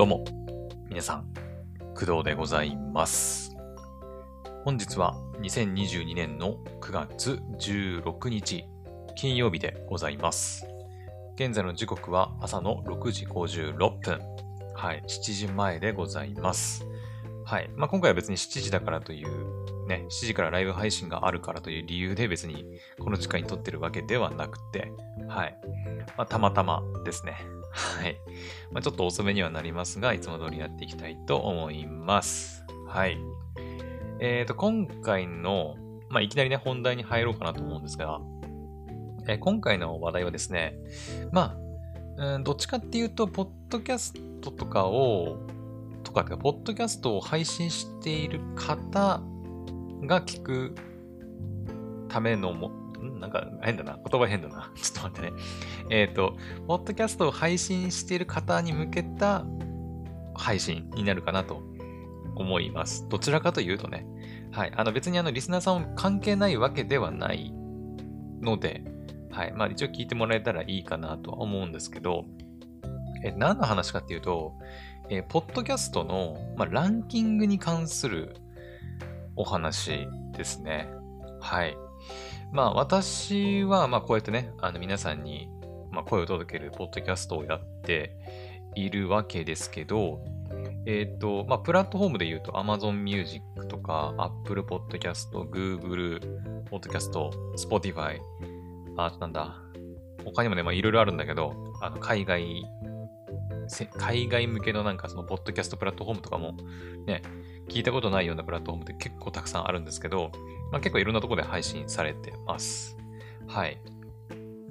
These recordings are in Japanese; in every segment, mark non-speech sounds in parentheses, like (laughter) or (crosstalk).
どうも、皆さん、工藤でございます。本日は2022年の9月16日、金曜日でございます。現在の時刻は朝の6時56分。はい、7時前でございます。はい。まあ、今回は別に7時だからという、ね、7時からライブ配信があるからという理由で別にこの時間に撮ってるわけではなくて、はい。まあ、たまたまですね。はい。まあ、ちょっと遅めにはなりますが、いつも通りやっていきたいと思います。はい。えっ、と、今回の、まあ、いきなりね、本題に入ろうかなと思うんですが、えー今回の話題はですね、まあ、うん、どっちかっていうと、ポッドキャストとかを、とか、ポッドキャストを配信している方が聞くためのも、なんか変だな。言葉変だな。(laughs) ちょっと待ってね。えっ、と、ポッドキャストを配信している方に向けた配信になるかなと思います。どちらかというとね。はい。あの別にあのリスナーさん関係ないわけではないので、はい。まあ一応聞いてもらえたらいいかなとは思うんですけど、え何の話かっていうと、えーポッドキャストの、まあ、ランキングに関するお話ですね。はい。まあ私は、まあこうやってね、あの皆さんに、まあ、声を届けるポッドキャストをやっているわけですけど、えっ、と、まあプラットフォームで言うと Amazon Music とか Apple Podcast、Google Podcast、Spotify、あ、なんだ、他にもね、まあいろいろあるんだけど、あの海外、海外向けのなんかそのポッドキャストプラットフォームとかもね、聞いたことないようなプラットフォームって結構たくさんあるんですけど、まあ、結構いろんなところで配信されてます。はい。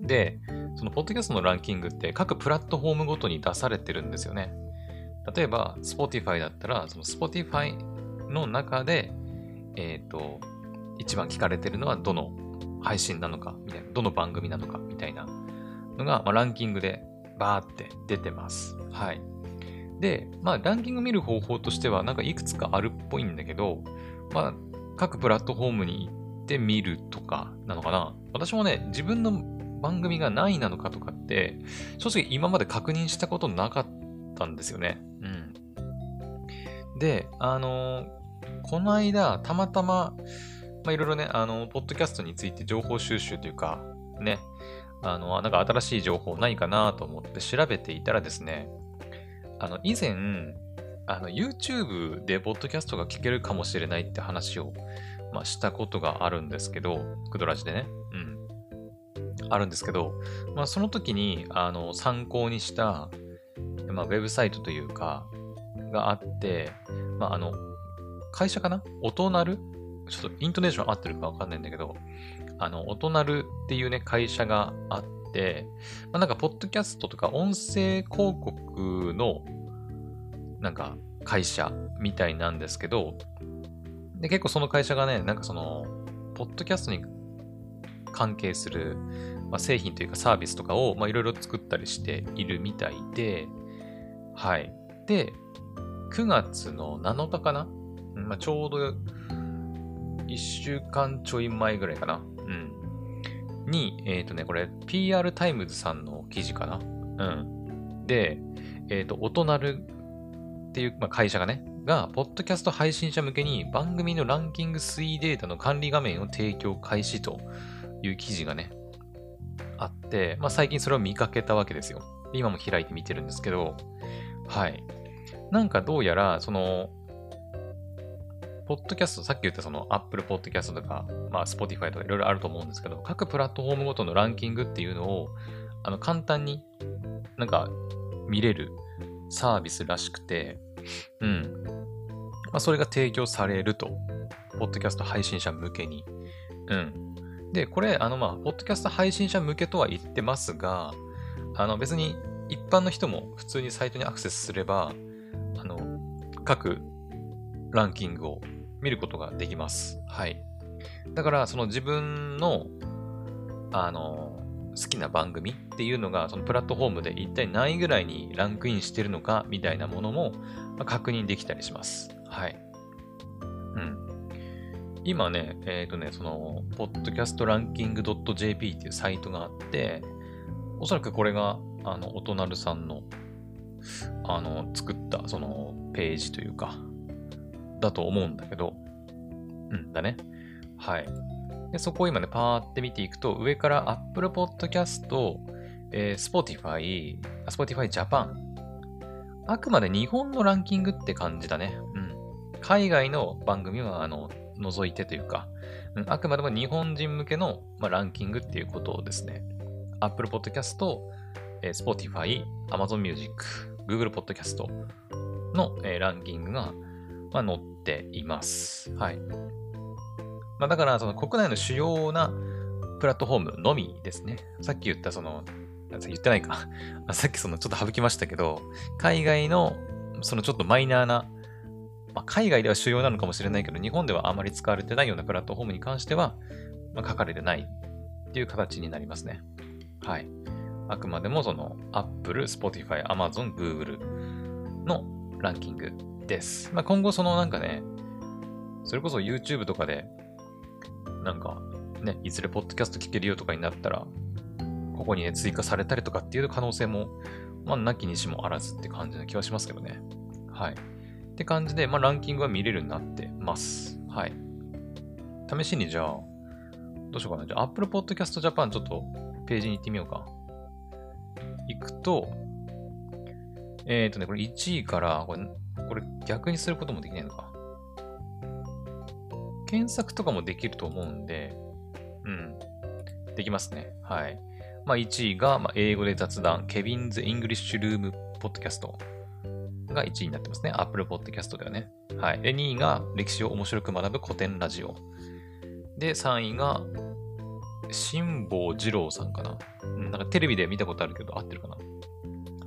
で、そのポッドキャストのランキングって各プラットフォームごとに出されてるんですよね。例えば、Spotify だったら、その Spotify の中で、えっ、と、一番聞かれてるのはどの配信なのか、みたいな、どの番組なのか、みたいなのが、まあ、ランキングでバーって出てます。はい。で、まあ、ランキング見る方法としては、なんかいくつかあるっぽいんだけど、まあ、各プラットフォームに行って見るとかなのかな。私もね、自分の番組が何位なのかとかって、正直今まで確認したことなかったんですよね。うん。で、あのーこの間、たまたま、まあ、いろいろね、あの、ポッドキャストについて情報収集というか、ね、あの、なんか新しい情報ないかなと思って調べていたらですね、あの、以前、あの、YouTube でポッドキャストが聞けるかもしれないって話を、まあ、したことがあるんですけど、クドラジでね。うん。あるんですけど、まあ、その時に、あの、参考にした、まあ、ウェブサイトというか、があって、まあ、あの、会社かな？音なる？ちょっとイントネーション合ってるかわかんないんだけど、あの、音なるっていうね、会社があってて、まあ、なんか、ポッドキャストとか音声広告の、なんか、会社みたいなんですけど、で、結構その会社がね、なんかその、ポッドキャストに関係する、まあ、製品というかサービスとかを、まあ、いろいろ作ったりしているみたいで、はい。で、9月の7日かな、まあ、ちょうど1週間ちょい前ぐらいかな。うん。に、えっ、とね、これ PR タイムズさんの記事かな？うん。で、えっ、と、オトナルっていう、まあ、会社がね、が、ポッドキャスト配信者向けに番組のランキング推移データの管理画面を提供開始という記事がね、あって、まあ、最近それを見かけたわけですよ。今も開いて見てるんですけど、はい。なんかどうやら、その、ポッドキャスト、さっき言ったその Apple Podcast とか、まあ Spotify とかいろいろあると思うんですけど、各プラットフォームごとのランキングっていうのを、あの、簡単になんか見れるサービスらしくて、うん。まあそれが提供されると。ポッドキャスト配信者向けに。うん。で、これ、あの、まあ、ポッドキャスト配信者向けとは言ってますが、あの、別に一般の人も普通にサイトにアクセスすれば、あの、各ランキングを見ることができます。はい。だから、その自分の、あの、好きな番組っていうのが、そのプラットフォームで一体何位ぐらいにランクインしてるのかみたいなものも確認できたりします。はい。うん。今ね、えっ、とね、その、podcastranking.jp っていうサイトがあって、おそらくこれが、あの、おとなるさんのあの、作ったそのページというか、だと思うんだけど、うんだね。はい。で、そこを今ね、パーって見ていくと、上から Apple Podcast、えー、Spotify、Spotify Japan。あくまで日本のランキングって感じだね。うん。海外の番組は、あの、除いてというか、うん、あくまでも日本人向けの、まあ、ランキングっていうことをですね。Apple Podcast、えー、Spotify、Amazon Music、Google Podcast の、えー、ランキングが、まあ、載っています。はい。まあ、だから、その国内の主要なプラットフォームのみですね。さっき言ったその、言ってないか。(laughs) さっきそのちょっと省きましたけど、海外のそのちょっとマイナーな、まあ、海外では主要なのかもしれないけど、日本ではあまり使われてないようなプラットフォームに関しては、まあ、書かれてないっていう形になりますね。はい。あくまでもその Apple、Spotify、Amazon、Google のランキングです。まあ、今後そのなんかね、それこそ YouTube とかで、なんかね、いずれポッドキャスト聞けるよとかになったら、ここにね、追加されたりとかっていう可能性も、まあ、なきにしもあらずって感じな気はしますけどね。はい。って感じで、まあ、ランキングは見れるようになってます。はい。試しにじゃあ、どうしようかな。じゃあ、Apple Podcast Japan ちょっとページに行ってみようか。行くと、えっ、ー、とね、これ1位から、これ、これ逆にすることもできないのか。検索とかもできると思うんで、うん。できますね。はい。まあ、1位が、まあ、英語で雑談、 Kevin's English Room Podcast が1位になってますね。Apple Podcast ではね。はい。で、2位が歴史を面白く学ぶコテンラジオ。で、3位が、辛坊治郎さんかな。なんかテレビで見たことあるけど、合ってるかな。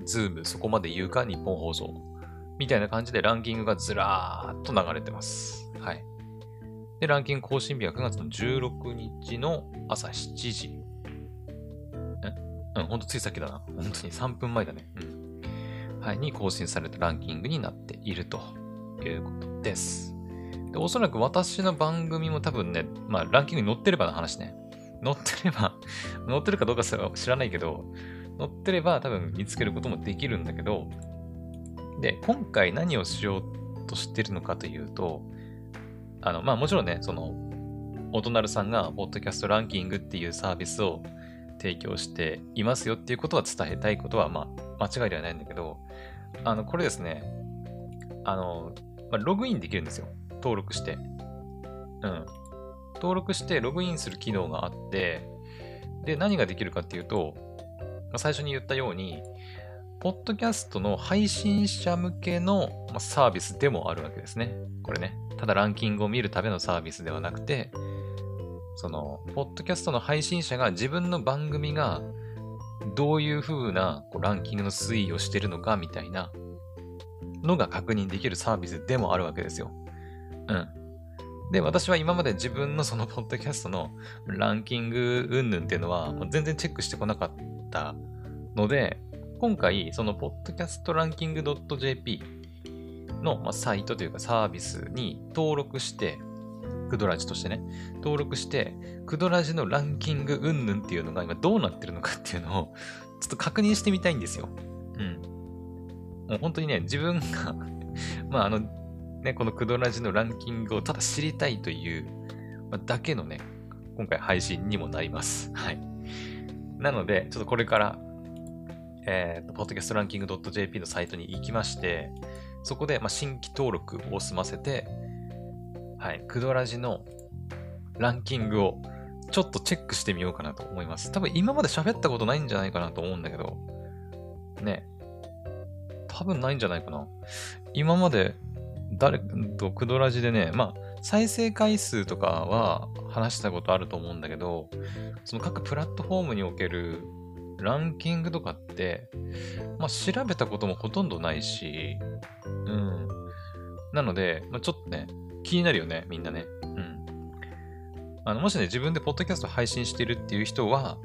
ズーム、そこまで言うか、ニッポン放送。みたいな感じでランキングがずらーっと流れてます。はい。で、ランキング更新日は9月の16日の朝7時。んうん、ほんとついさっきだな。本当に3分前だね。うん。はい、に更新されたランキングになっているということです。でおそらく私の番組も多分ね、まあランキングに載ってればの話ね。載ってれば (laughs) 載ってるかどうか知らないけど、載ってれば多分見つけることもできるんだけど、で、今回何をしようとしてるのかというと、あの、まあもちろんね、その、お隣さんが、ポッドキャストランキングっていうサービスを提供していますよっていうことは伝えたいことは、まあ、間違いではないんだけど、あの、これですね、あの、まあ、ログインできるんですよ。登録して。うん。登録してログインする機能があって、で、何ができるかっていうと、まあ、最初に言ったように、ポッドキャストの配信者向けのサービスでもあるわけですね。これね。ただランキングを見るためのサービスではなくて、その、ポッドキャストの配信者が自分の番組がどういう風なこうランキングの推移をしてるのかみたいなのが確認できるサービスでもあるわけですよ。うん。で、私は今まで自分のそのポッドキャストのランキング云々っていうのは全然チェックしてこなかったので、今回、そのポッドキャストランキング .jp の、ま、サイトというかサービスに登録して、クドラジとしてね、登録して、クドラジのランキング云々っていうのが今どうなってるのかっていうのを、ちょっと確認してみたいんですよ。うん。もう本当にね、自分が (laughs) まああの、ね、このクドラジのランキングをただ知りたいという、ま、だけのね、今回配信にもなります。はい。なので、ちょっとこれから、えっ、ー、と、ポッドキャストランキング .jp のサイトに行きまして、そこで、まあ、新規登録を済ませて、はい、クドラジのランキングをちょっとチェックしてみようかなと思います。多分今まで喋ったことないんじゃないかなと思うんだけど、ね。多分ないんじゃないかな。今まで誰とクドラジでね、まあ、再生回数とかは話したことあると思うんだけど、その各プラットフォームにおけるランキングとかって、まあ、調べたこともほとんどないし、うん。なので、まあ、ちょっとね、気になるよね、みんなね。うん。あの、もしね、自分でポッドキャスト配信してるっていう人は、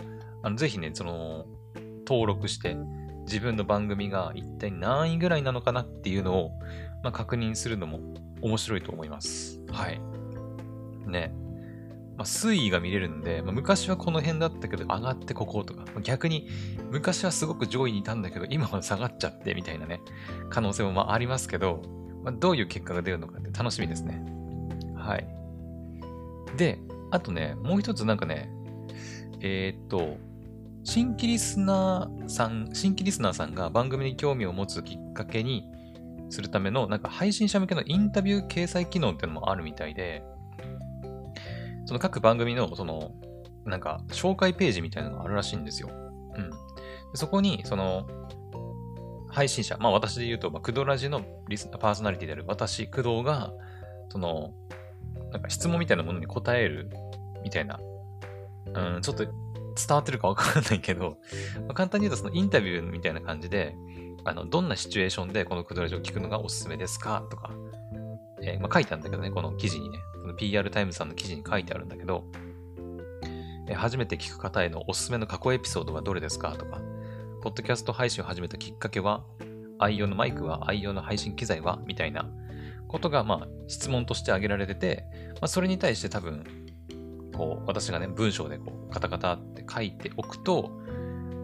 あの、ぜひね、その、登録して、自分の番組が一体何位ぐらいなのかなっていうのを、まあ、確認するのも面白いと思います。はい。ね。まあ、推移が見れるんで、まあ、昔はこの辺だったけど上がってこことか、ま、逆に昔はすごく上位にいたんだけど今は下がっちゃってみたいなね、可能性もまあありますけど、まあ、どういう結果が出るのかって楽しみですね。はい。で、あとね、もう一つなんかね、えー、っと、新規リスナーさん、新規リスナーさんが番組に興味を持つきっかけにするための、なんか配信者向けのインタビュー掲載機能っていうのもあるみたいで、その各番組の、その、なんか、紹介ページみたいなのがあるらしいんですよ。うん。そこに、その、配信者、まあ私で言うと、まあ、クドラジのリスパーソナリティである私、工藤が、その、なんか質問みたいなものに答えるみたいな、うん、ちょっと伝わってるかわかんないけど、(laughs) まあ、簡単に言うとそのインタビューみたいな感じで、あの、どんなシチュエーションでこのクドラジを聞くのがおすすめですかとか、えー、まあ、書いてあるんだけどね、この記事にね、PR タイムさんの記事に書いてあるんだけど、え、初めて聞く方へのおすすめの過去エピソードはどれですかとか、ポッドキャスト配信を始めたきっかけは、愛用のマイクは、愛用の配信機材はみたいなことが、まあ、質問として挙げられてて、まあ、それに対して多分、こう、私がね、文章でこう、カタカタって書いておくと、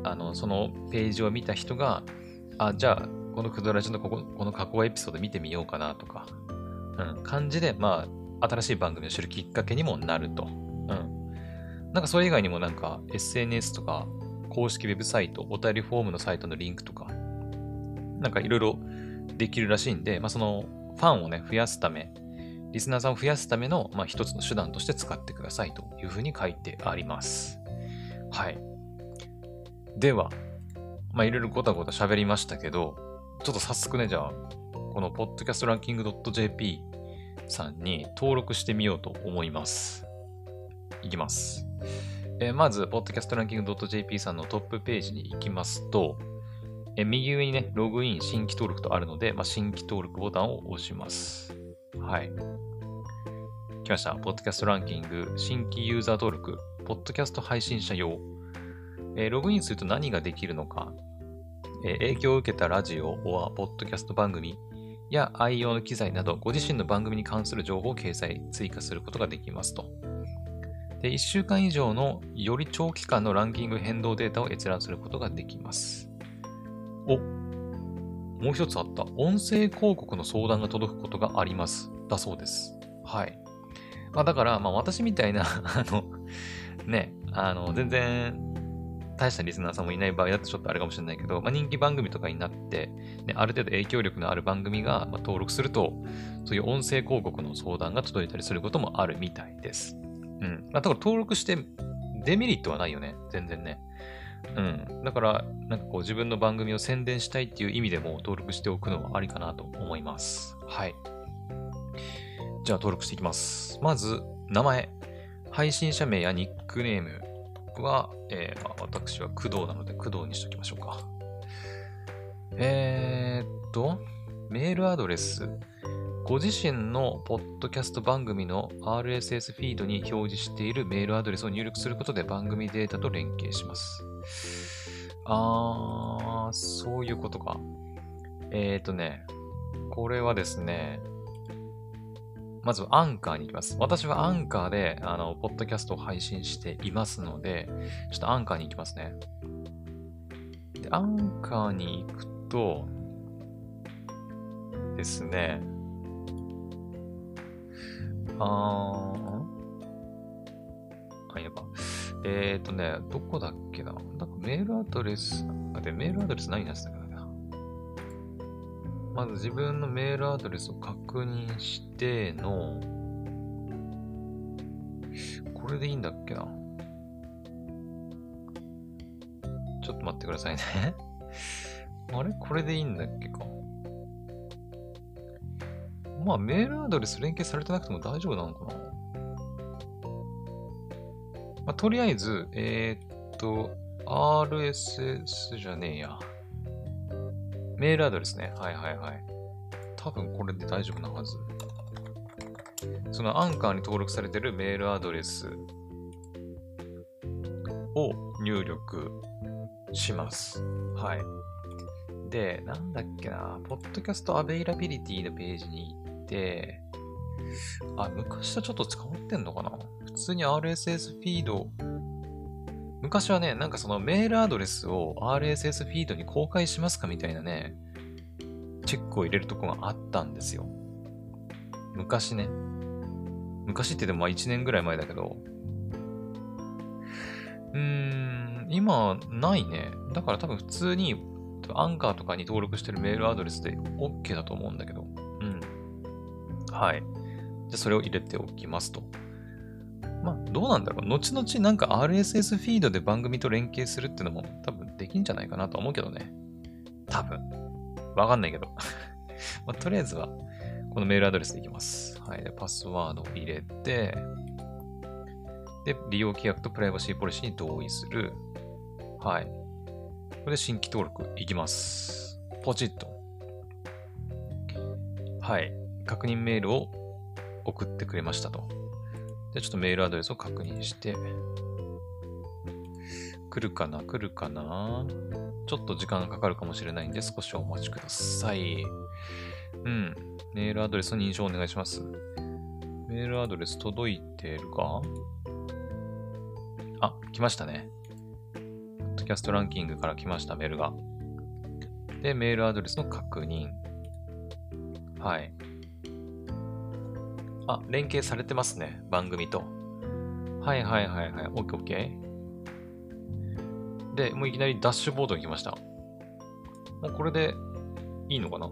あの、そのページを見た人が、あ、じゃあ、このクドラジのこここの加工エピソード見てみようかなとか、うん、感じで、まあ、新しい番組を知るきっかけにもなると。うん。なんかそれ以外にもなんか SNS とか、公式ウェブサイト、お便りフォームのサイトのリンクとか、なんかいろいろできるらしいんで、まあそのファンをね、増やすため、リスナーさんを増やすための、まあ、一つの手段として使ってくださいというふうに書いてあります。はい。では、まあ、いろいろごたごた喋りましたけど、ちょっと早速ね、じゃあ、この podcastranking.jp さんに登録してみようと思います。いきます。えー、まず、podcastranking.jp さんのトップページに行きますと、えー、右上にね、ログイン、新規登録とあるので、まあ、新規登録ボタンを押します。はい。来ました。ポッドキャストランキング、新規ユーザー登録、ポッドキャスト配信者用。えー、ログインすると何ができるのか、えー、影響を受けたラジオは、ポッドキャスト番組や愛用の機材など、ご自身の番組に関する情報を掲載、追加することができますと。で、1週間以上のより長期間のランキング変動データを閲覧することができます。お、もう一つあった。音声広告の相談が届くことがあります。だそうです。はい。まあだから、まあ私みたいな (laughs) あの、ね、あの、全然大したリスナーさんもいない場合だとちょっとあれかもしれないけど、まあ、人気番組とかになって、ね、ある程度影響力のある番組が、ま登録すると、そういう音声広告の相談が届いたりすることもあるみたいです。うん。まあ、だから登録してデメリットはないよね。全然ね。うん。だから、なんかこう自分の番組を宣伝したいっていう意味でも登録しておくのはありかなと思います。はい。じゃあ登録していきます。まず、名前。配信者名やニックネームは、えー、まあ、私は工藤なので工藤にしときましょうか。えー、っと、メールアドレス。ご自身のポッドキャスト番組の RSS フィードに表示しているメールアドレスを入力することで番組データと連携します。あー、そういうことか。えー、っとね、これはですね、まずアンカーに行きます。私はアンカーで、あの、ポッドキャストを配信していますので、ちょっとアンカーに行きますね。で、アンカーに行くと、ですね、あー、あ、やば。えっ、ー、とね、どこだっけななんかメールアドレス、あ、で、メールアドレス何出したかまず自分のメールアドレスを確認しての、これでいいんだっけな？ちょっと待ってくださいね。(laughs) あれ？これでいいんだっけか？まあメールアドレス連携されてなくても大丈夫なのかな？まあ、とりあえず、えー、っと、RSS じゃねえや。メールアドレスね。はいはいはい。多分これで大丈夫なはず。そのアンカーに登録されてるメールアドレスを入力します。はい。で、なんだっけな、ポッドキャストアベイラビリティのページに行って、あ、昔とちょっと変わってんのかな普通に RSS フィード、昔はね、なんかそのメールアドレスを RSS フィードに公開しますかみたいなね、チェックを入れるとこがあったんですよ。昔ね。昔ってでもまあ1年ぐらい前だけど、うーん、今ないね。だから多分普通にアンカーとかに登録してるメールアドレスで OK だと思うんだけど。うん。はい。じゃそれを入れておきますと。まあ、どうなんだろう。後々なんか RSS フィードで番組と連携するってのも多分できんじゃないかなと思うけどね。多分。わかんないけど。(laughs) まあ、とりあえずは、このメールアドレスでいきます。はい。で、パスワードを入れて、で、利用規約とプライバシーポリシーに同意する。はい。これで新規登録いきます。ポチッと。はい。確認メールを送ってくれましたと。で、ちょっとメールアドレスを確認して、来るかな？来るかな？ちょっと時間がかかるかもしれないんで少しお待ちください。うん。メールアドレスの認証お願いします。メールアドレス届いてるか？あ、来ましたね。ポッドキャストランキングから来ました、メールが。で、メールアドレスの確認。はい。あ、連携されてますね、番組と。はいはいはいはい。オッケーオッケー。で、もういきなりダッシュボードに来ました。もうこれでいいのかな？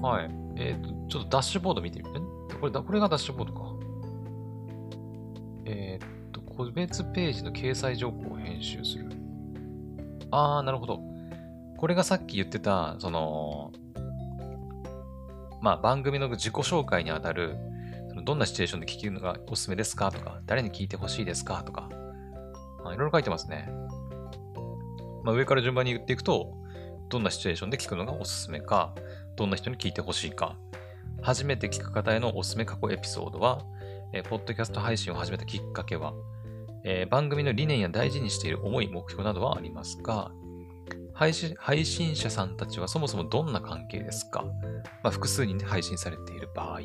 はい。えっ、ー、と、ちょっとダッシュボード見てみて。これだ、これがダッシュボードか。えっ、ー、と、個別ページの掲載情報を編集する。あー、なるほど。これがさっき言ってた、その、まあ、番組の自己紹介にあたる、そのどんなシチュエーションで聞くのがおすすめですかとか、誰に聞いてほしいですかとか、まあ、いろいろ書いてますね。まあ、上から順番に言っていくと、どんなシチュエーションで聞くのがおすすめか、どんな人に聞いてほしいか、初めて聞く方へのおすすめ過去エピソードは、えー、ポッドキャスト配信を始めたきっかけは、えー、番組の理念や大事にしている思い、目標などはありますか配信配信者さんたちはそもそもどんな関係ですか、まあ、複数人で配信されている場合、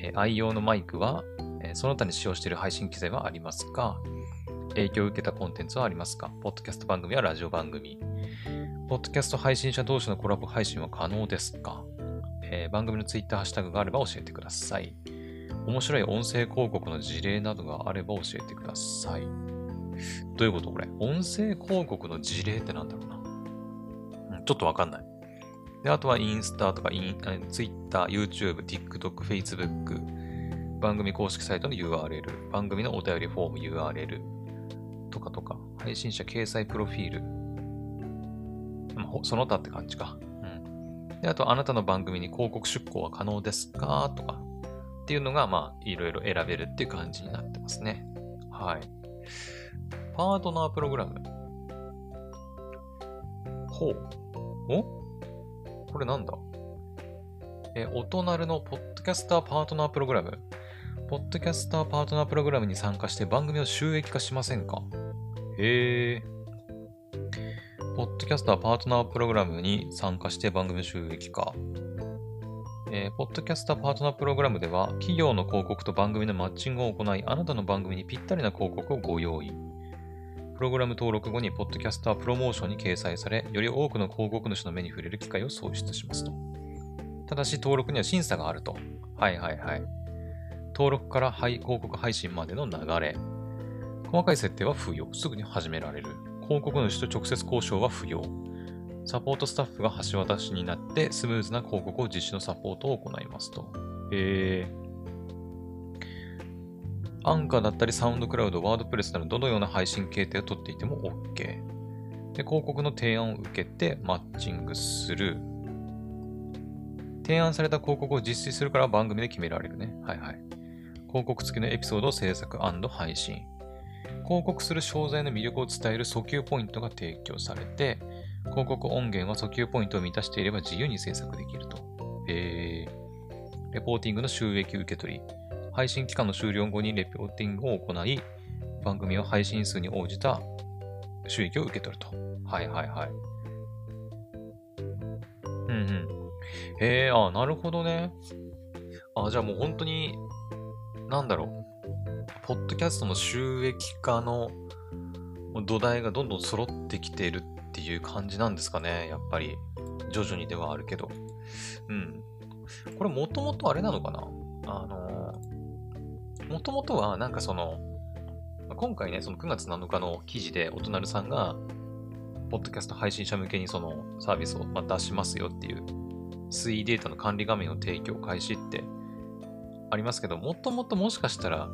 え、愛用のマイクは、え、その他に使用している配信機材はありますか？影響を受けたコンテンツはありますか？ポッドキャスト番組やラジオ番組。ポッドキャスト配信者同士のコラボ配信は可能ですか、えー、番組のツイッターハッシュタグがあれば教えてください。面白い音声広告の事例などがあれば教えてください。どういうことこれ？音声広告の事例ってなんだろうな？ちょっとわかんない。で、あとはインスタとかイン、Twitter、YouTube、TikTok、Facebook、番組公式サイトの URL、番組のお便りフォーム URL とかとか、配信者掲載プロフィール、その他って感じか。うん。で、あと、あなたの番組に広告出稿は可能ですか？とか、っていうのが、まあ、いろいろ選べるっていう感じになってますね。はい。パートナープログラム。ほう。お？これなんだ？え、お隣のポッドキャスターパートナープログラム？ポッドキャスターパートナープログラムに参加して番組を収益化しませんか？へえ。ポッドキャスターパートナープログラムに参加して番組収益化。えー、ポッドキャスターパートナープログラムでは、企業の広告と番組のマッチングを行い、あなたの番組にぴったりな広告をご用意。プログラム登録後に、ポッドキャスタープロモーションに掲載され、より多くの広告主の目に触れる機会を創出しますと。ただし、登録には審査があると。はいはいはい。登録から広告配信までの流れ。細かい設定は不要。すぐに始められる。広告主と直接交渉は不要。サポートスタッフが橋渡しになってスムーズな広告を実施のサポートを行いますと。えー、アンカーだったりサウンドクラウド、ワードプレスなどどのような配信形態をとっていても OK。で、広告の提案を受けてマッチングする。提案された広告を実施するから番組で決められるね。はいはい。広告付きのエピソードを制作配信。広告する商材の魅力を伝える訴求ポイントが提供されて、広告音源は訴求ポイントを満たしていれば自由に制作できると。えー、レポーティングの収益受け取り。配信期間の終了後にレポーティングを行い、番組は配信数に応じた収益を受け取ると。はいはいはい。うんうん。へえ、あ、なるほどね。あ、じゃあもう本当に、なんだろう、ポッドキャストの収益化の土台がどんどん揃ってきてるっていう感じなんですかね、やっぱり。徐々にではあるけど。うん。これもともとあれなのかなあのもともとはなんかその、今回ね、その9月7日の記事で、お隣さんが、ポッドキャスト配信者向けにそのサービスを出しますよっていう、推移データの管理画面を提供開始ってありますけど、もともともしかしたら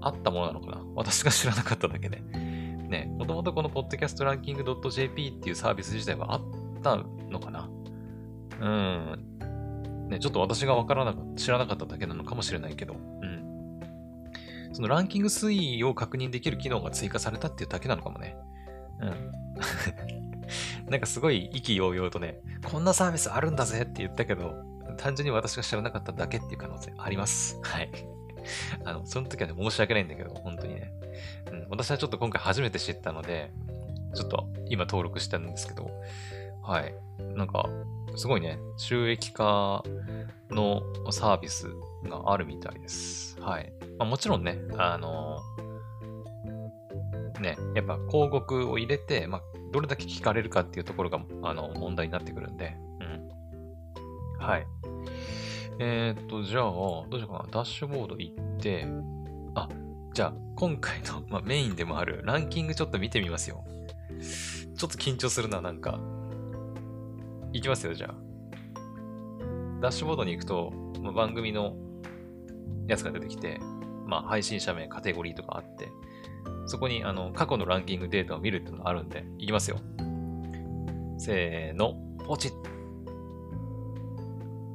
あったものなのかな？私が知らなかっただけで。ね、もともとこの podcastranking.jp っていうサービス自体はあったのかな？うん。ね、ちょっと私がわからなかった、知らなかっただけなのかもしれないけど、そのランキング推移を確認できる機能が追加されたっていうだけなのかもね。うん。(laughs) なんかすごい意気揚々とね、こんなサービスあるんだぜって言ったけど、単純に私が知らなかっただけっていう可能性あります。はい。(laughs) あの、その時はね、申し訳ないんだけど、本当にね。うん、私はちょっと今回初めて知ったので、ちょっと今登録したんですけど、はい。なんか、すごいね、収益化のサービスがあるみたいです。はい。まあ、もちろんね、あのね、やっぱ広告を入れて、まあ、どれだけ聞かれるかっていうところが、あの、問題になってくるんで、うん。はい。えー、っと、じゃあ、どうしようかな。ダッシュボード行って、あ、じゃあ、今回の、まあ、メインでもあるランキングちょっと見てみますよ。ちょっと緊張するな、なんか。いきますよ、じゃあ。ダッシュボードに行くと、ま、番組のやつが出てきて、まあ、配信者名、カテゴリーとかあって、そこにあの過去のランキングデータを見るっていうのがあるんで、いきますよ。せーの、ポチッ。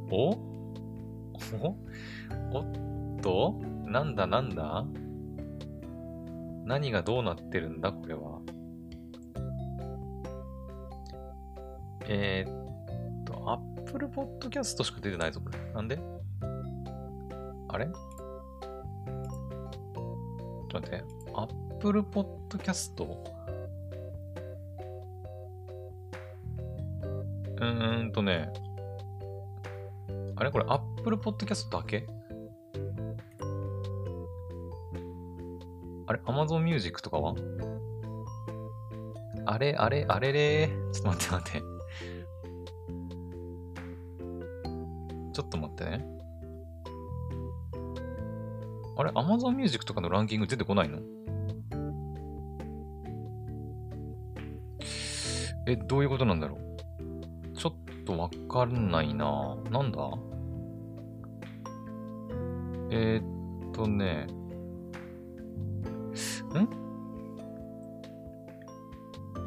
お？お？おっと？なんだなんだ？何がどうなってるんだ？これは。えー、っと、Apple Podcast しか出てないぞ、これ。なんで？あれ？ちょっと待って。Apple Podcast? うーんとね。あれ？これ Apple Podcast だけ？あれ ?Amazon Music とかは？あれ？あれ？あれれ？ちょっと待って待って。ちょっと待ってね。あれ ?Amazon Music とかのランキング出てこないの？え、どういうことなんだろう？ちょっとわかんないななんだ？えー、っとね。ん？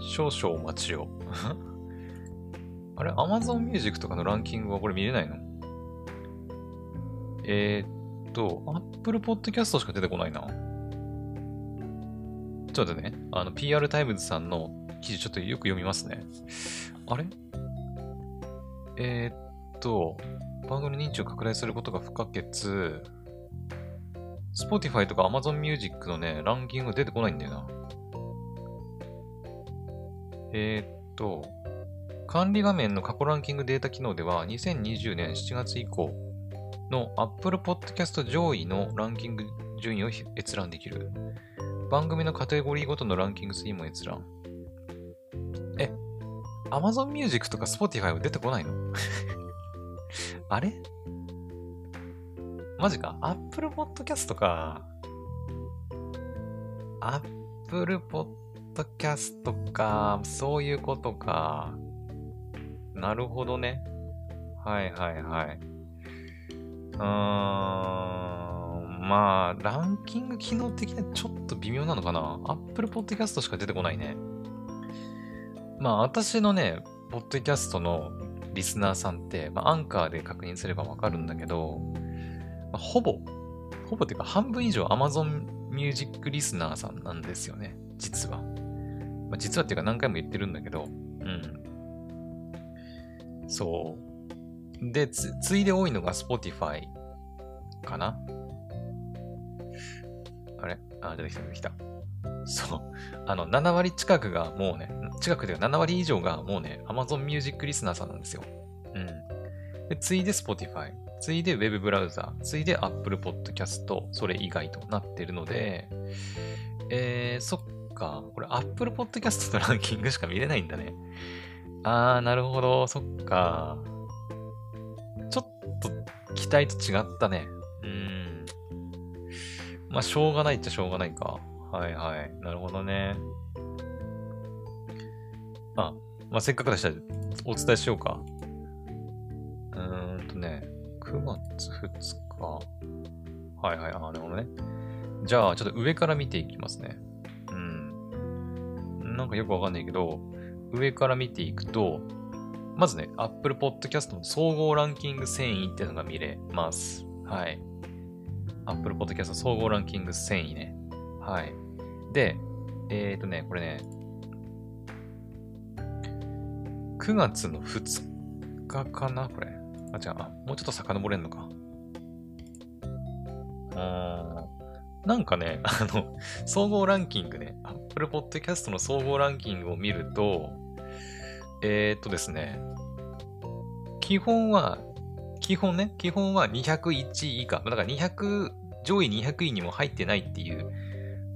少々お待ちを。(laughs) あれ ?Amazon Music とかのランキングはこれ見れないの？えー、っと、Apple Podcast しか出てこないな。ちょっとね、あの、PR タイムズさんの記事ちょっとよく読みますね。あれ？えー、っと、番組認知を拡大することが不可欠。Spotify とか Amazon Music のね、ランキング出てこないんだよな。えー、っと、管理画面の過去ランキングデータ機能では、2020年7月以降の Apple Podcast 上位のランキング順位を閲覧できる。番組のカテゴリーごとのランキング推移も閲覧。え、Amazon Music とか Spotify は出てこないの？(laughs) あれ？マジか ?Apple Podcast か。Apple Podcast か。そういうことか。なるほどね。はいはいはい。ーん。まあ、ランキング機能的にはちょっと微妙なのかな？Apple Podcast しか出てこないね。まあ、私のね、ポッドキャストのリスナーさんって、まあ、アンカーで確認すればわかるんだけど、まあ、ほぼ、ほぼっていうか半分以上 Amazon Music リスナーさんなんですよね、実は。まあ、実はっていうか何回も言ってるんだけど、うん。そう。で、つ、ついで多いのが Spotify かな？あれ？あ、出てきた、出てきた。そう。あの、7割近くがもうね、近くで7割以上がもうね、Amazon Music リスナーさんなんですよ。うん。で、次いで Spotify、ついで Web ブラウザ、ついで Apple Podcast、それ以外となってるので、えー、そっか。これ Apple Podcast のランキングしか見れないんだね。あー、なるほど。そっか。と期待と違ったね。うん。まあ、しょうがないっちゃしょうがないか。はいはい。なるほどね。あ、まあ、せっかくだしたらお伝えしようか。うーんとね、9月2日。はいはい、あ、なるほどね。じゃあ、ちょっと上から見ていきますね。うん。なんかよくわかんないけど、上から見ていくと、まずね、Apple Podcast の総合ランキング1000位っていうのが見れます。はい。Apple Podcast 総合ランキング1000位ね。はい。で、えっ、ー、とね、これね、9月の2日かなこれ。あ、違う、あ、もうちょっと遡れんのか。あなんかね、あの、総合ランキングね、Apple Podcast の総合ランキングを見ると、えー、っとですね、基本は、基本ね、基本は201以下。だから200、上位200位にも入ってないっていう、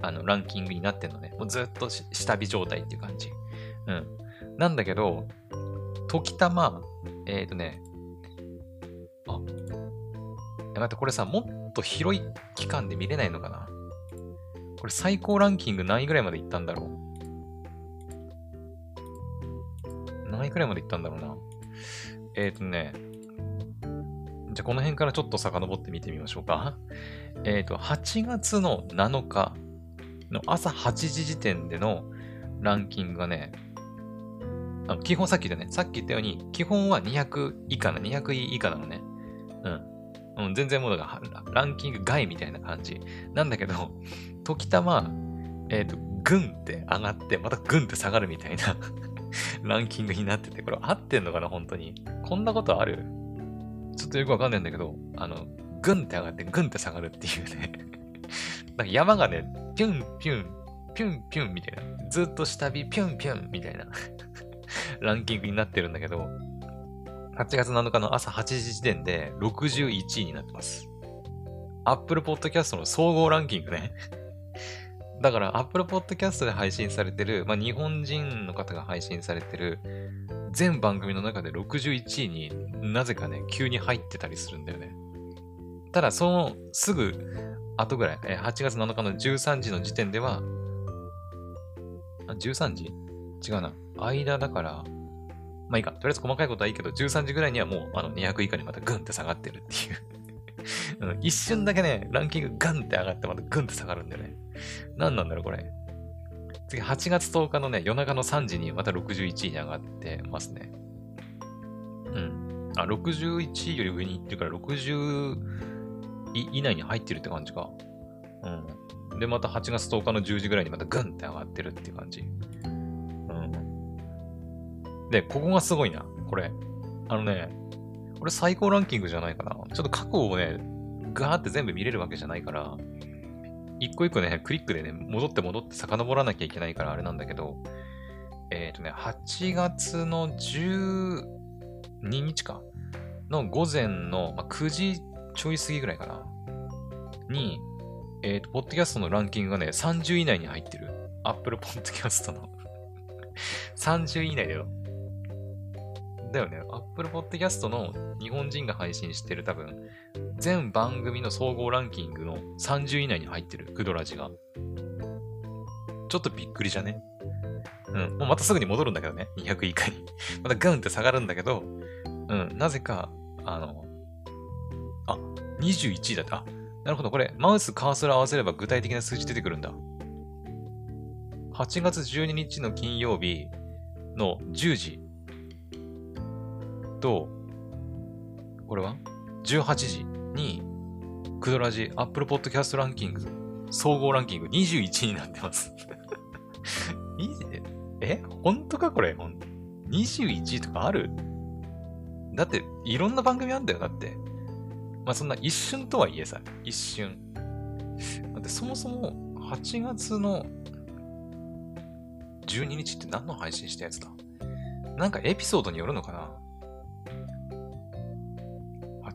あの、ランキングになってんのね。もうずっと下火状態っていう感じ。うん。なんだけど、時たま、えっ、とね、あ、待って、これさ、もっと広い期間で見れないのかな？これ最高ランキング何位ぐらいまで行ったんだろう？何位ぐらいまで行ったんだろうなえっ、ー、とね、じゃあこの辺からちょっと遡って見てみましょうか。(laughs) えっ、ー、と、8月の7日の朝8時時点でのランキングがね、あの基本さっき言ったね、さっき言ったように、基本は200以下な、200位以下なのね。うん。うん、全然もうだからランキング外みたいな感じ。なんだけど、時たま、えっ、ー、と、グンって上がって、またグンって下がるみたいな (laughs) (laughs) ランキングになってて、これ合ってんのかな、本当に。こんなことある？ちょっとよくわかんないんだけど、あの、グンって上がって、グンって下がるっていうね (laughs) なんか山がね、ピュンピュン、ピュンピュンみたいな。ずっと下火ピュンピュンみたいな (laughs) ランキングになってるんだけど、8月7日の朝8時時点で61位になってます。Apple Podcast の総合ランキングねだから Apple Podcast で配信されてる、まあ、日本人の方が配信されてる全番組の中で61位になぜかね、急に入ってたりするんだよね。ただ、そのすぐ後ぐらい、8月7日の13時の時点では、13時？違うな。間だから、まあいいか。とりあえず細かいことはいいけど、13時ぐらいにはもうあの200以下にまたグンって下がってるっていう一瞬だけね、ランキングガンって上がってまたグンって下がるんだよね。何なんだろう、これ。次、8月10日のね、夜中の3時にまた61位に上がってますね。うん。あ、61位より上に行ってるから60位以内に入ってるって感じか。うん。で、また8月10日の10時ぐらいにまたグンって上がってるっていう感じ。うんで、ここがすごいな。これ。あのね、これ最高ランキングじゃないかな。ちょっと過去をね、ガーって全部見れるわけじゃないから、一個一個ね、クリックでね、戻って戻って遡らなきゃいけないからあれなんだけど、えっ、ー、とね、8月の12日かの午前の、まあ、9時ちょい過ぎぐらいかな。に、えっ、ー、と、ポッドキャストのランキングがね、30位以内に入ってる。Apple Podcast の30位以内だよ。だよね。Apple Podcast の日本人が配信してる多分、全番組の総合ランキングの30位以内に入ってる、クドラジが。ちょっとびっくりじゃね？うん。もうまたすぐに戻るんだけどね。200位以下に。(laughs) またグンって下がるんだけど、うん。なぜか、あの、あ、21位だった。なるほど。これ、マウス、カーソル合わせれば具体的な数字出てくるんだ。8月12日の金曜日の10時と、これは ?18 時に、クドラジアップルポッドキャストランキング、総合ランキング21になってます (laughs) え？本当かこれ ?21 位とかある？だって、いろんな番組あんだよ、だって。まあそんな一瞬とはいえさ、一瞬。だってそもそも8月の12日って何の配信したやつだ？なんかエピソードによるのかな？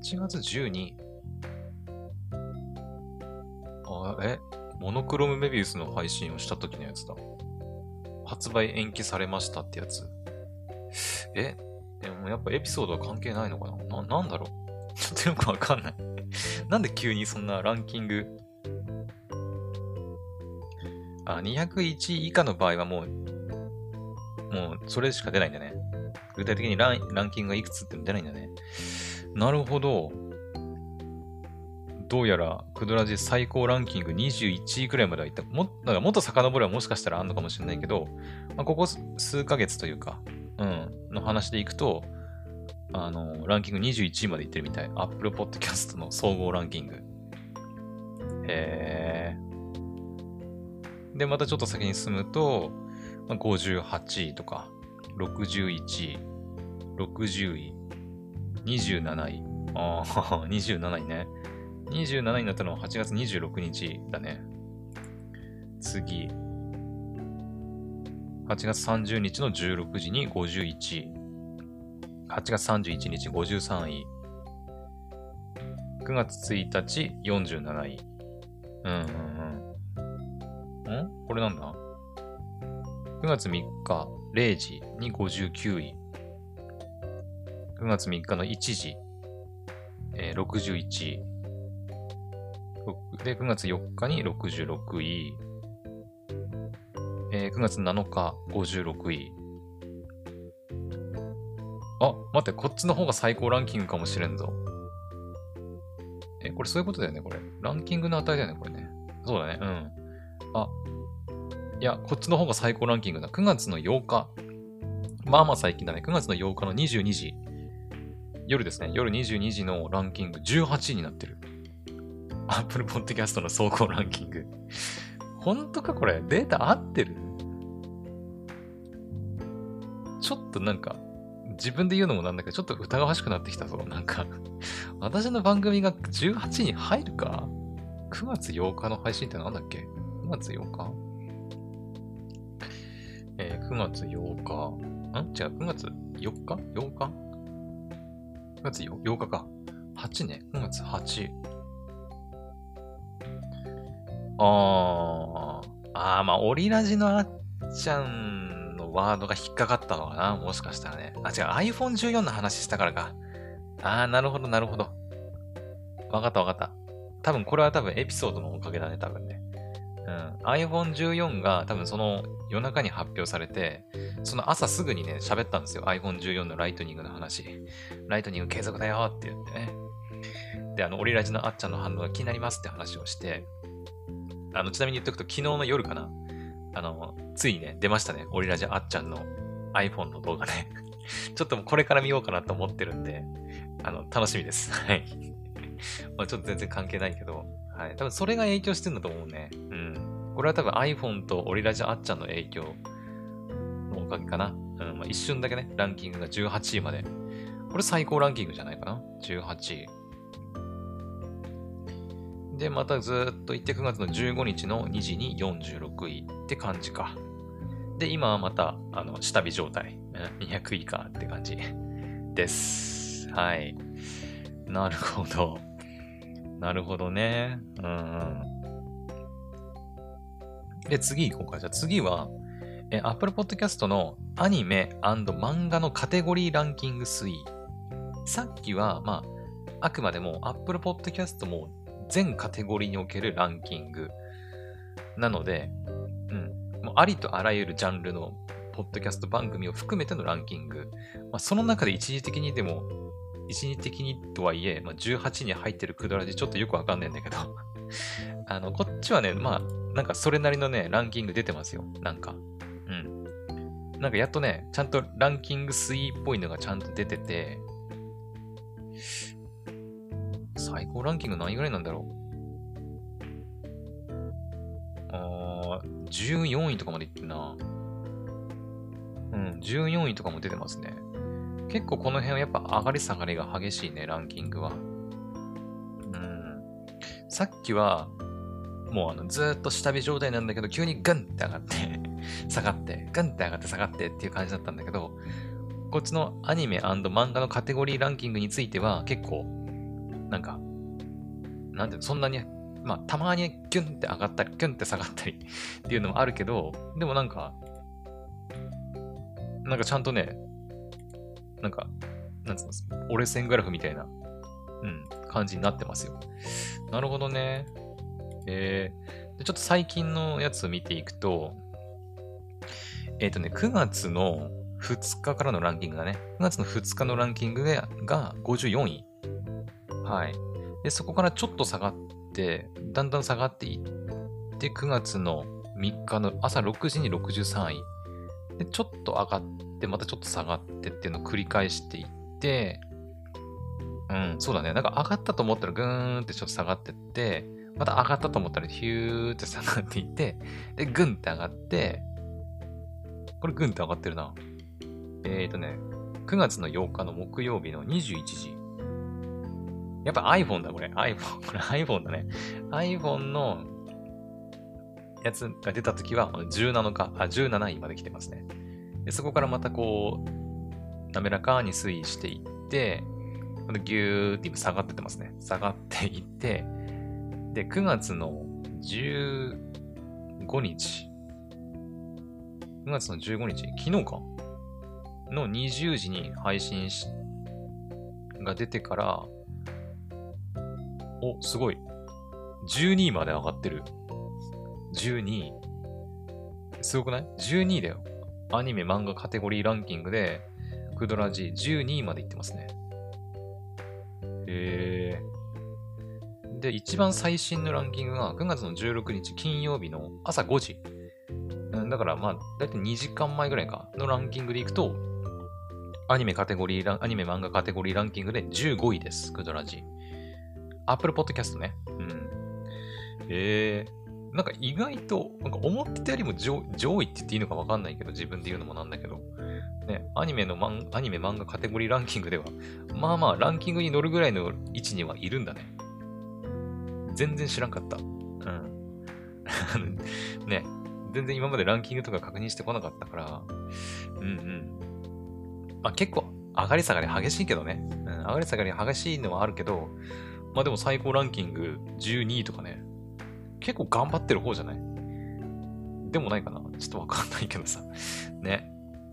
8月12。あ、え？モノクロムメビウスの配信をした時のやつだ。発売延期されましたってやつ。え？でもやっぱエピソードは関係ないのかな？な、なんだろう？(laughs) ちょっとよくわかんないなんで急にそんなランキング？あ、201以下の場合はもう、もうそれしか出ないんだね。具体的にランランキングがいくつって出ないんだね。なるほど。どうやら、クドラジ最高ランキング21位くらいまではいった。も、だからもっと遡ればもしかしたらあんのかもしれないけど、まあ、ここ数ヶ月というか、うん、の話でいくと、あの、ランキング21位までいってるみたい。Apple Podcast の総合ランキング。へー。で、またちょっと先に進むと、まあ、58位とか、61位、60位、27位。ああ、(laughs) 27位ね。27位になったのは8月26日だね。次。8月30日の16時に51位。8月31日53位。9月1日47位。うんうんうん。ん？これなんだ ?9 月3日0時に59位。9月3日の1時、えー、61位。で、9月4日に66位。えー、9月7日56位。あ、待って、こっちの方が最高ランキングかもしれんぞ。え、これそういうことだよね、これ。ランキングの値だよね、これね。そうだね、うん。あ、いや、こっちの方が最高ランキングだ。9月の8日。まあまあ最近だね。9月の8日の22時。夜ですね。夜22時のランキング18位になってる。Apple Podcast の総合ランキング。本当かこれ？データ合ってる？ちょっとなんか、自分で言うのもなんだけど、ちょっと疑わしくなってきたぞ。なんか私の番組が18位に入るか ?9 月8日の配信ってなんだっけ ?9 月8日えー、9月8日。ん？違う、9月4日 ?8 日 ?9 月 8, 日か。8ね。9月8。あー。あー、まあ、オリラジのあっちゃんのワードが引っかかったのかなもしかしたらね。あ、違う、iPhone14 の話したからか。あー、なるほど、なるほど。わかったわかった。多分、これは多分エピソードのおかげだね、多分ね。うん。iPhone14 が多分その夜中に発表されて、その朝すぐにね、喋ったんですよ。iPhone14 のライトニングの話。ライトニング継続だよって言ってね。で、あの、オリラジのあっちゃんの反応が気になりますって話をして、あの、ちなみに言っとくと、昨日の夜かな。あの、ついにね、出ましたね。オリラジあっちゃんの iPhone の動画ね。(laughs) ちょっとこれから見ようかなと思ってるんで、あの、楽しみです。はい。まあちょっと全然関係ないけど、はい。多分それが影響してるんだと思うね。うん。これは多分 iPhone とオリラジあっちゃんの影響のおかげかな。うん。まあ、一瞬だけね、ランキングが18位まで。これ最高ランキングじゃないかな？18位。で、またずっと行って9月の15日の2時に46位って感じか。で、今はまた、あの、下火状態。200位かって感じです。はい。なるほど。なるほどね。うん。で、次行こうか。じゃあ次は、え、Apple Podcast のアニメ漫画のカテゴリーランキング推移。さっきは、まあ、あくまでも Apple Podcast も全カテゴリーにおけるランキングなので、うん、もうありとあらゆるジャンルのポッドキャスト番組を含めてのランキング。まあ、その中で一時的にでも一時的にとはいえ、まあ、18に入ってるクドラジちょっとよくわかんないんだけど (laughs) あの、こっちはね、まあ、なんかそれなりのね、ランキング出てますよ。なんか。うん。なんかやっとね、ちゃんとランキング推移っぽいのがちゃんと出てて、最高ランキング何位ぐらいなんだろうあー、14位とかまでいってんな。うん、14位とかも出てますね。結構この辺はやっぱ上がり下がりが激しいね、ランキングは。うん。さっきは、もうあの、ずっと下火状態なんだけど、急にガンって上がって (laughs) 下がって、ガンって上がって下がってっていう感じだったんだけど、こっちのアニメ漫画のカテゴリーランキングについては結構なんか、なんていうの、そんなに、まあ、たまにギュンって上がったり、ギュンって下がったり (laughs) っていうのもあるけど、でもなんか、なんかちゃんとね、なんか、なんつうの、折れ線グラフみたいな、うん、感じになってますよ。なるほどね。えー、でちょっと最近のやつを見ていくと、えっ、ー、とね、9月の2日からのランキングだね。9月の2日のランキングが54位。はい。で、そこからちょっと下がって、だんだん下がっていって、9月の3日の朝6時に63位。で、ちょっと上がって、またちょっと下がってっていうのを繰り返していって、うん、そうだね。なんか上がったと思ったらぐーんってちょっと下がってって、また上がったと思ったらヒューって下がっていって、で、ぐんって上がって、これぐんって上がってるな。えっ、ー、とね、9月の8日の木曜日の21時。やっぱ iPhone だ、これ。iPhone。これ iPhone だね。iPhone のやつが出た時は17日、あ、17位まで来てますね。でそこからまたこう、滑らかに推移していって、ギューって今下がっててますね。下がっていって、で、9月の15日。9月の15日、昨日か？の20時に配信し、が出てから、お、すごい。12位まで上がってる。12位。すごくない ?12 位だよ。アニメ漫画カテゴリーランキングで、クドラジ12位までいってますね。へえ。で、一番最新のランキングが9月の16日金曜日の朝5時。だからまあ、だいたい2時間前ぐらいかのランキングでいくと、アニメカテゴリーラン、アニメ漫画カテゴリーランキングで15位です。クドラジ。Apple Podcast ね。うん。えー、なんか意外と、なんか思ってたよりも上位って言っていいのかわかんないけど、自分で言うのもなんだけど、ね、アニメのマン、アニメ漫画カテゴリーランキングでは、まあまあランキングに乗るぐらいの位置にはいるんだね。全然知らんかった。うん。(laughs) ね、全然今までランキングとか確認してこなかったから、うんうん。まあ結構上がり下がり激しいけどね。うん、上がり下がり激しいのはあるけど、まあでも最高ランキング12位とかね、結構頑張ってる方じゃない？でもないかな？ちょっとわかんないけどさ。ね。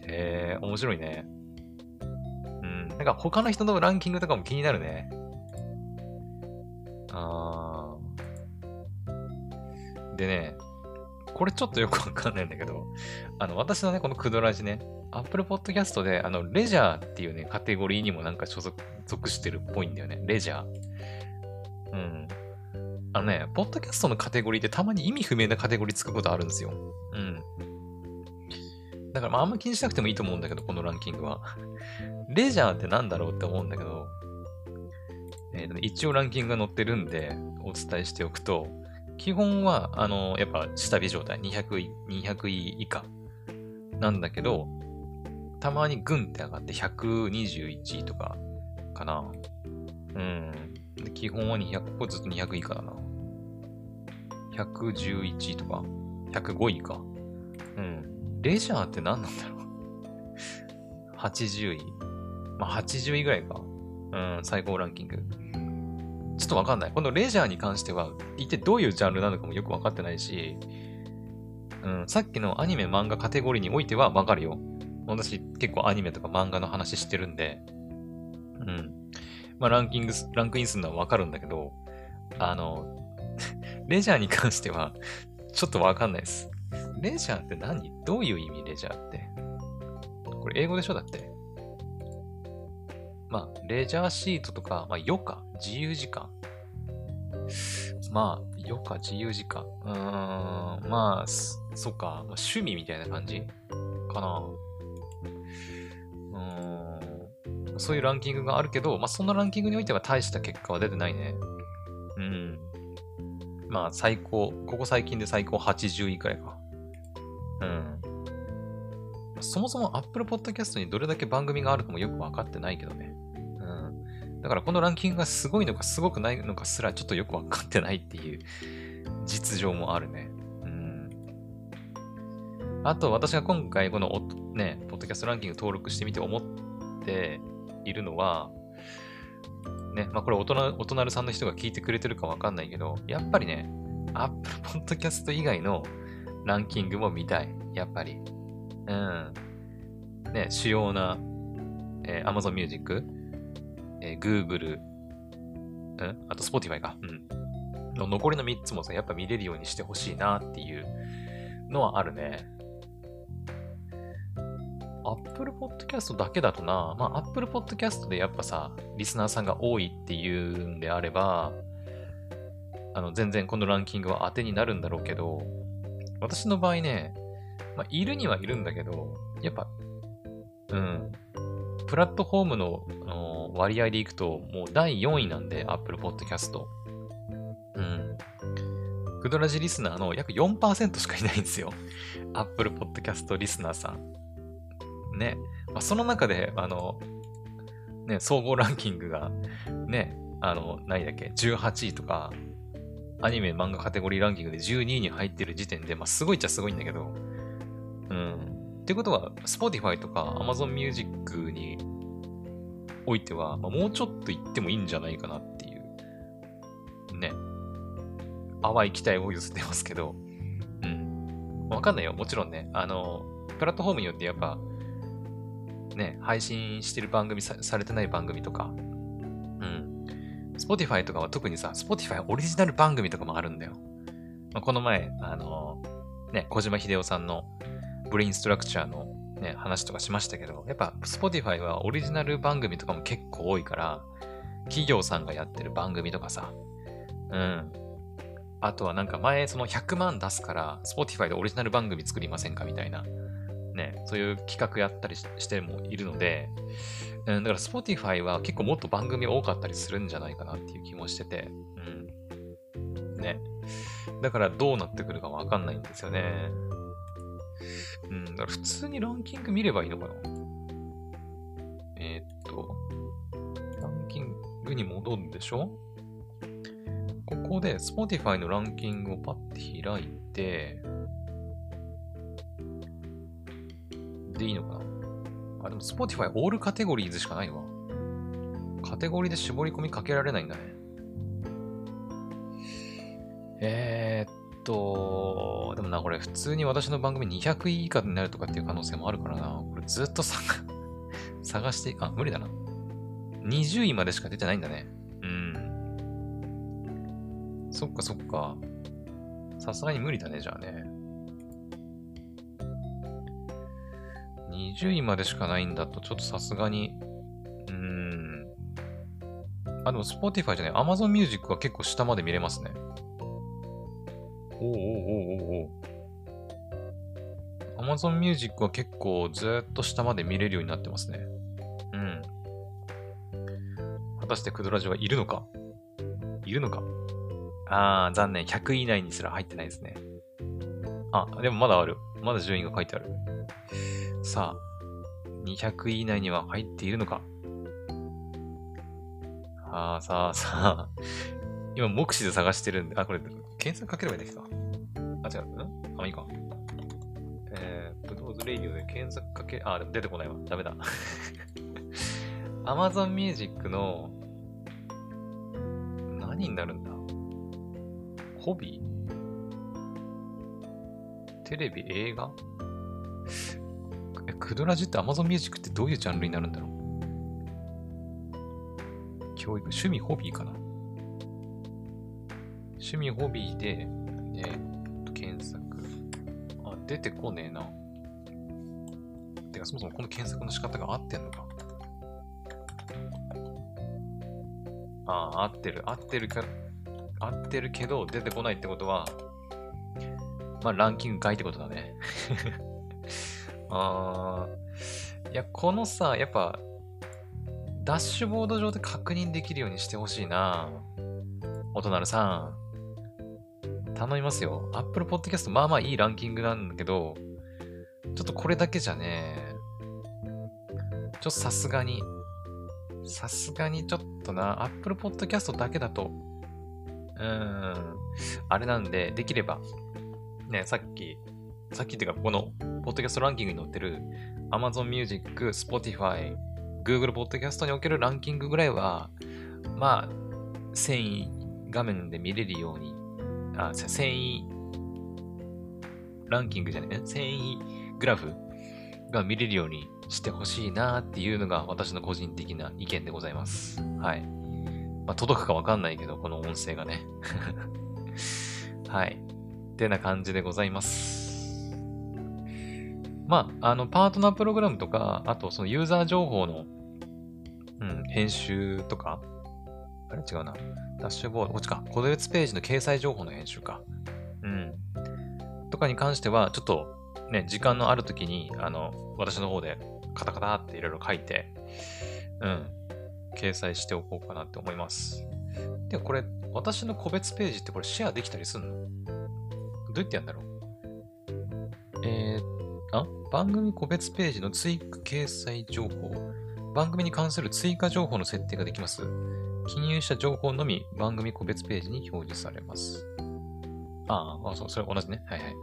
えー、面白いね。うん。なんか他の人のランキングとかも気になるね。あー。でね、これちょっとよくわかんないんだけど、あの、私のね、このクドラジね、Apple Podcast で、あの、レジャーっていうね、カテゴリーにもなんか所属してるっぽいんだよね。レジャー。うん。あのね、ポッドキャストのカテゴリーってたまに意味不明なカテゴリーつくことあるんですよ。うん。だから、まあ、あんま気にしなくてもいいと思うんだけど、このランキングは。レジャーってなんだろうって思うんだけど、えー、一応ランキングが載ってるんで、お伝えしておくと、基本は、あの、やっぱ下火状態、200位、200位以下なんだけど、たまにグンって上がって121位とかかな。うん。基本は200、ここずっと200位以下だな。111位とか、105位か。うん。レジャーって何なんだろう (laughs) ?80 位。まあ、80位ぐらいか。うん、最高ランキング。ちょっとわかんない。このレジャーに関しては、一体どういうジャンルなのかもよくわかってないし、うん、さっきのアニメ漫画カテゴリーにおいてはわかるよ。私結構アニメとか漫画の話してるんで、うん。まあランキング、ランクインするのはわかるんだけど、あの、レジャーに関してはちょっとわかんないです。レジャーって何？どういう意味レジャーって？これ英語でしょだって。まあ、レジャーシートとか、まあ、余暇、自由時間？まあ、余暇、自由時間？うーん、まあ、そっか、まあ、趣味みたいな感じ？かな。うーん、そういうランキングがあるけど、まあ、そのランキングにおいては大した結果は出てないね。うん。まあ、最高、ここ最近で最高80位くらいか。うん。そもそも Apple Podcast にどれだけ番組があるかもよくわかってないけどね。うんだからこのランキングがすごいのかすごくないのかすらちょっとよくわかってないっていう実情もあるね。うん。あと私が今回このね、ポッドキャストランキング登録してみて思っているのは、ね、まあこれ大人、大人さんの人が聞いてくれてるかわかんないけど、やっぱりね、Apple Podcast 以外のランキングも見たい。やっぱり。うん。ね、主要な、えー、Amazon Music、えー、Google、うん、あと Spotify か。うん。の残りの3つもさ、やっぱ見れるようにしてほしいなっていうのはあるね。Apple Podcast だけだとな、まあ Apple Podcast でやっぱさ、リスナーさんが多いっていうんであれば、あの、全然このランキングは当てになるんだろうけど、私の場合ね、まあ、いるにはいるんだけど、やっぱ、うん、プラットフォームの割合でいくと、もう第4位なんで、Apple Podcast。うん。クドラジリスナーの約4%しかいないんですよ。Apple Podcast リスナーさん。ね。まあ、その中で、あの、ね、総合ランキングが、ね、あの、何だっけ、18位とか、アニメ、漫画カテゴリーランキングで12位に入ってる時点で、まあ、すごいっちゃすごいんだけど、うん。ってことは、Spotify とか Amazon Music においては、まあ、もうちょっと言ってもいいんじゃないかなっていう、ね。淡い期待を寄せてますけど、うん。わかんないよ。もちろんね、あの、プラットフォームによってやっぱ、ね、配信してる番組さされてない番組とか、うん。Spotify とかは特にさ、Spotify オリジナル番組とかもあるんだよ。まあ、この前、あのね、小島秀夫さんのブレインストラクチャーのね、話とかしましたけど、やっぱ Spotify はオリジナル番組とかも結構多いから、企業さんがやってる番組とかさ、うん。あとはなんか前その100万出すから、Spotify でオリジナル番組作りませんかみたいな、ね、そういう企画やったりしてもいるので、うん、だから Spotify は結構もっと番組多かったりするんじゃないかなっていう気もしてて、うん。ね。だからどうなってくるかわかんないんですよね。うん、だから普通にランキング見ればいいのかなえー、っと、ランキングに戻るんでしょ？ここで Spotify のランキングをパッて開いて、でいいのかな？あ、でも Spotify オールカテゴリーズしかないわ。カテゴリーで絞り込みかけられないんだね。えー、っと、でもな、これ普通に私の番組200位以下になるとかっていう可能性もあるからな。これずっと (laughs) 探して、あ、無理だな。20位までしか出てないんだね。うん。そっかそっか。さすがに無理だね、じゃあね。20位までしかないんだと、ちょっとさすがに、うーん。あ、でも Spotify じゃない、Amazon Music は結構下まで見れますね。おおおおおお Amazon Music は結構ずっと下まで見れるようになってますね。うん。果たしてクドラジはいるのか？いるのか？あー、残念。100位以内にすら入ってないですね。あ、でもまだある。まだ順位が書いてある。さあ、200位以内には入っているのか？ああ、さあ、さあ。今、目視で探してるんで、あ、これ、検索かければいいんだけど。あ、違う。うん？あ、いいか。えー、ブドウズレイディオで検索かけ、あ、でも出てこないわ。ダメだ。(laughs) Amazon Music の、何になるんだ？ホビー？テレビ、映画、クドラジって Amazon Music ってどういうジャンルになるんだろう？教育、趣味、ホビーかな？趣味、ホビーで、えー、と、検索。あ、出てこねえな。てか、そもそもこの検索の仕方が合ってんのか？ああ、合ってる。合ってるか、合ってるけど、出てこないってことは、まあ、ランキング外ってことだね。ああ、いや、このさ、やっぱ、ダッシュボード上で確認できるようにしてほしいな。お隣さん。頼みますよ。Apple Podcast まあまあいいランキングなんだけど、ちょっとこれだけじゃね、ちょっとさすがに、さすがにちょっとな、Apple Podcast だけだと、うーん、あれなんで、できれば、ね、さっき、さっきっていうか、この、ポッドキャストランキングに載ってる、Amazon Music、Spotify、Google Podcast におけるランキングぐらいは、まあ、繊維画面で見れるように、あ、繊維ランキングじゃないね。繊維グラフが見れるようにしてほしいなっていうのが私の個人的な意見でございます。はい。まあ、届くかわかんないけど、この音声がね。(laughs) はい。ってな感じでございます。まあ、あの、パートナープログラムとか、あとそのユーザー情報の、うん、編集とか、あれ違うな。ダッシュボード、こっちか。個別ページの掲載情報の編集か。うん。とかに関しては、ちょっとね、時間のある時に、あの、私の方でカタカタっていろいろ書いて、うん、掲載しておこうかなって思います。で、これ、私の個別ページってこれシェアできたりすんの？どうやってやるんだろう？えー、あ番組個別ページの追加掲載情報？番組に関する追加情報の設定ができます。記入した情報のみ番組個別ページに表示されます。ああ、そう、それ同じね。はいはい。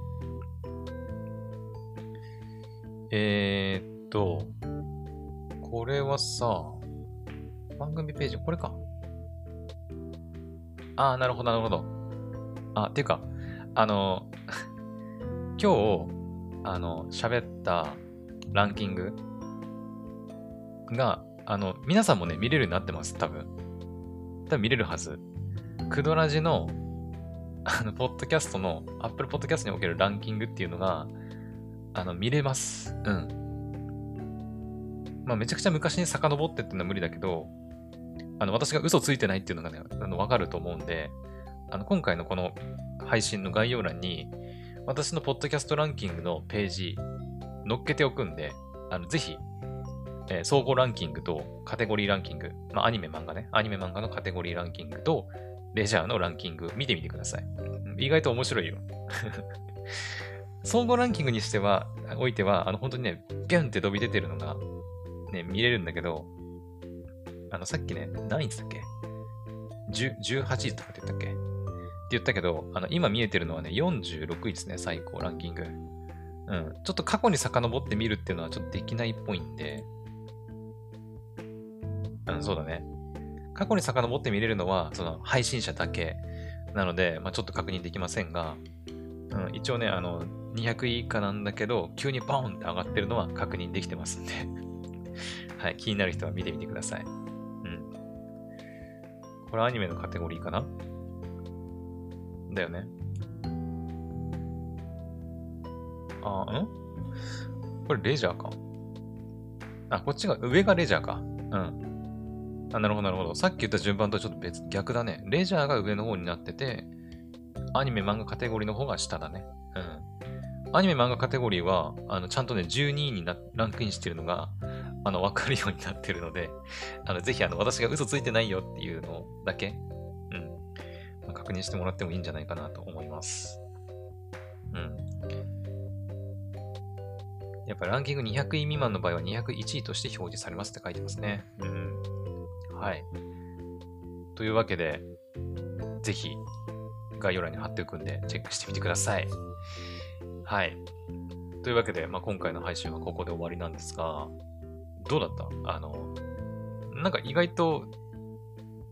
えー、っと、これはさ、番組ページ、これか。ああ、なるほど、なるほど。あ、っていうか、あの、(laughs) 今日、あの、喋ったランキングが、あの、皆さんもね、見れるようになってます、多分。多分見れるはず。クドラジの、あの、ポッドキャストの、アップルポッドキャストにおけるランキングっていうのが、あの、見れます。うん。まあ、めちゃくちゃ昔に遡ってっていうのは無理だけど、あの、私が嘘ついてないっていうのがね、あの、わかると思うんで、あの、今回のこの配信の概要欄に、私のポッドキャストランキングのページ、載っけておくんで、あの、ぜひ、えー、総合ランキングとカテゴリーランキング、まあ、アニメ漫画ね、アニメ漫画のカテゴリーランキングと、レジャーのランキング見てみてください。意外と面白いよ。(laughs) 総合ランキングにしては、おいては、あの、本当にね、ビュンって飛び出てるのが、ね、見れるんだけど、あの、さっきね、何位って言ったっけ ?18 位とかって言ったっけ？言ったけど、あの、今見えてるのはね、46位ですね、最高ランキング。うん。ちょっと過去に遡って見るっていうのはちょっとできないっぽいんで、うん、そうだね。過去に遡って見れるのは、その配信者だけなので、まあ、ちょっと確認できませんが、うん、一応ね、あの、200位以下なんだけど、急にバーンって上がってるのは確認できてますんで (laughs) はい、気になる人は見てみてください。うん。これアニメのカテゴリーかな？だよね。あ、ん？これレジャーか。あ、こっちが、上がレジャーか。うん。あ、なるほど、なるほど。さっき言った順番とちょっと別、逆だね。レジャーが上の方になってて、アニメ漫画カテゴリーの方が下だね。うん。アニメ漫画カテゴリーは、あの、ちゃんとね、12位になランクインしてるのが、あの、わかるようになってるので、あの、ぜひ、あの、私が嘘ついてないよっていうのだけ、まあ、確認してもらってもいいんじゃないかなと思います。うん。やっぱランキング200位未満の場合は201位として表示されますって書いてますね。うん。はい。というわけで、ぜひ、概要欄に貼っておくんで、チェックしてみてください。はい。というわけで、まあ、今回の配信はここで終わりなんですが、どうだった？あの、なんか意外と、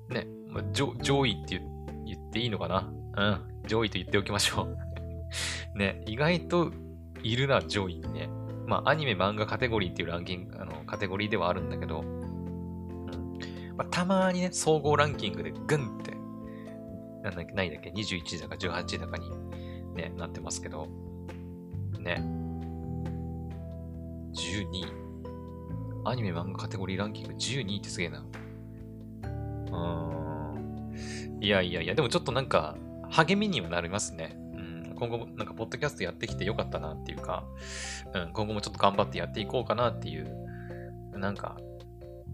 ね、まあ、上上位って言っ言っていいのかな？うん、上位と言っておきましょう (laughs) ね、意外といるな、上位にね。まあ、アニメ、漫画カテゴリーっていうランキング、あの、カテゴリーではあるんだけど、うん。まあ、たまにね、総合ランキングでグンってなんだっけ、ないだっけ、21位だか18位だかに、ね、なってますけど、ね。12位。アニメ漫画カテゴリーランキング12位ってすげえな。うーん。いやいやいや、でもちょっとなんか、励みにはなりますね。うん。今後もなんか、ポッドキャストやってきてよかったなっていうか、うん。今後もちょっと頑張ってやっていこうかなっていう、なんか、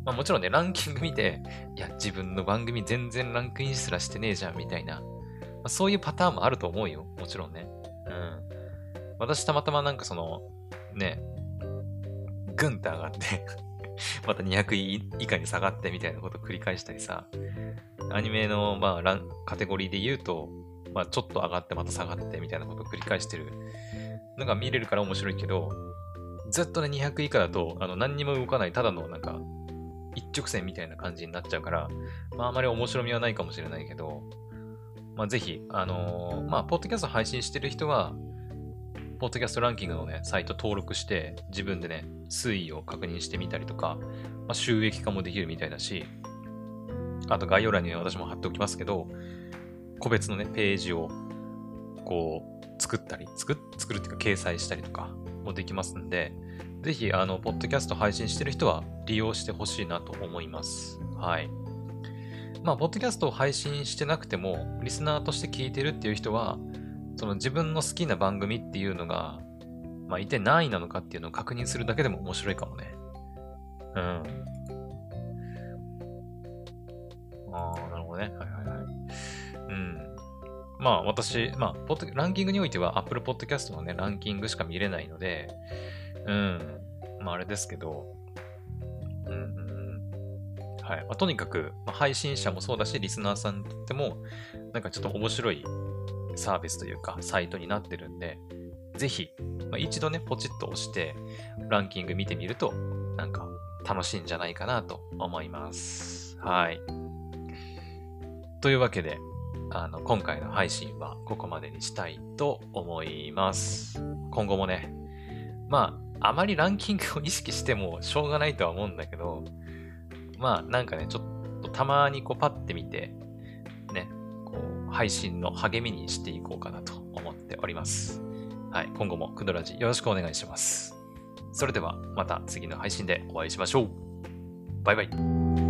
まあもちろんね、ランキング見て、いや、自分の番組全然ランクインすらしてねえじゃん、みたいな。まあ、そういうパターンもあると思うよ。もちろんね。うん。私たまたまなんかその、ね、ぐんって上がって (laughs) また200位以下に下がってみたいなことを繰り返したりさ、アニメの、まあ、ランカテゴリーで言うと、まあ、ちょっと上がってまた下がってみたいなことを繰り返してる。のが見れるから面白いけど、ずっとね、200以下だと、あの、何にも動かない、ただのなんか、一直線みたいな感じになっちゃうから、まああまり面白みはないかもしれないけど、まあぜひ、あのーまあ、ポッドキャスト配信してる人は、ポッドキャストランキングのね、サイト登録して、自分でね、推移を確認してみたりとか、まあ、収益化もできるみたいだし、あと概要欄に、ね、私も貼っておきますけど、個別のね、ページを、こう、作ったり、作作るっていうか、掲載したりとかもできますんで、ぜひ、あの、ポッドキャスト配信してる人は利用してほしいなと思います。はい。まあ、ポッドキャストを配信してなくても、リスナーとして聞いてるっていう人は、その自分の好きな番組っていうのが、まあ、一体何位なのかっていうのを確認するだけでも面白いかもね。うん。ああ、なるほどね。はいはいはい。うん。まあ私、まあポッド、ランキングにおいては Apple Podcast のね、ランキングしか見れないので、うん。まああれですけど、うん、うん。はい。まあ、とにかく、まあ、配信者もそうだし、リスナーさんにとっても、なんかちょっと面白いサービスというか、サイトになってるんで、ぜひ、まあ、一度ね、ポチッと押して、ランキング見てみると、なんか楽しいんじゃないかなと思います。はい。というわけで、あの、今回の配信はここまでにしたいと思います。今後もね、まあ、あまりランキングを意識してもしょうがないとは思うんだけど、まあ、なんかね、ちょっとたまにこうパッて見て、配信の励みにしていこうかなと思っております。はい、今後もクドラジよろしくお願いします。それではまた次の配信でお会いしましょう。バイバイ。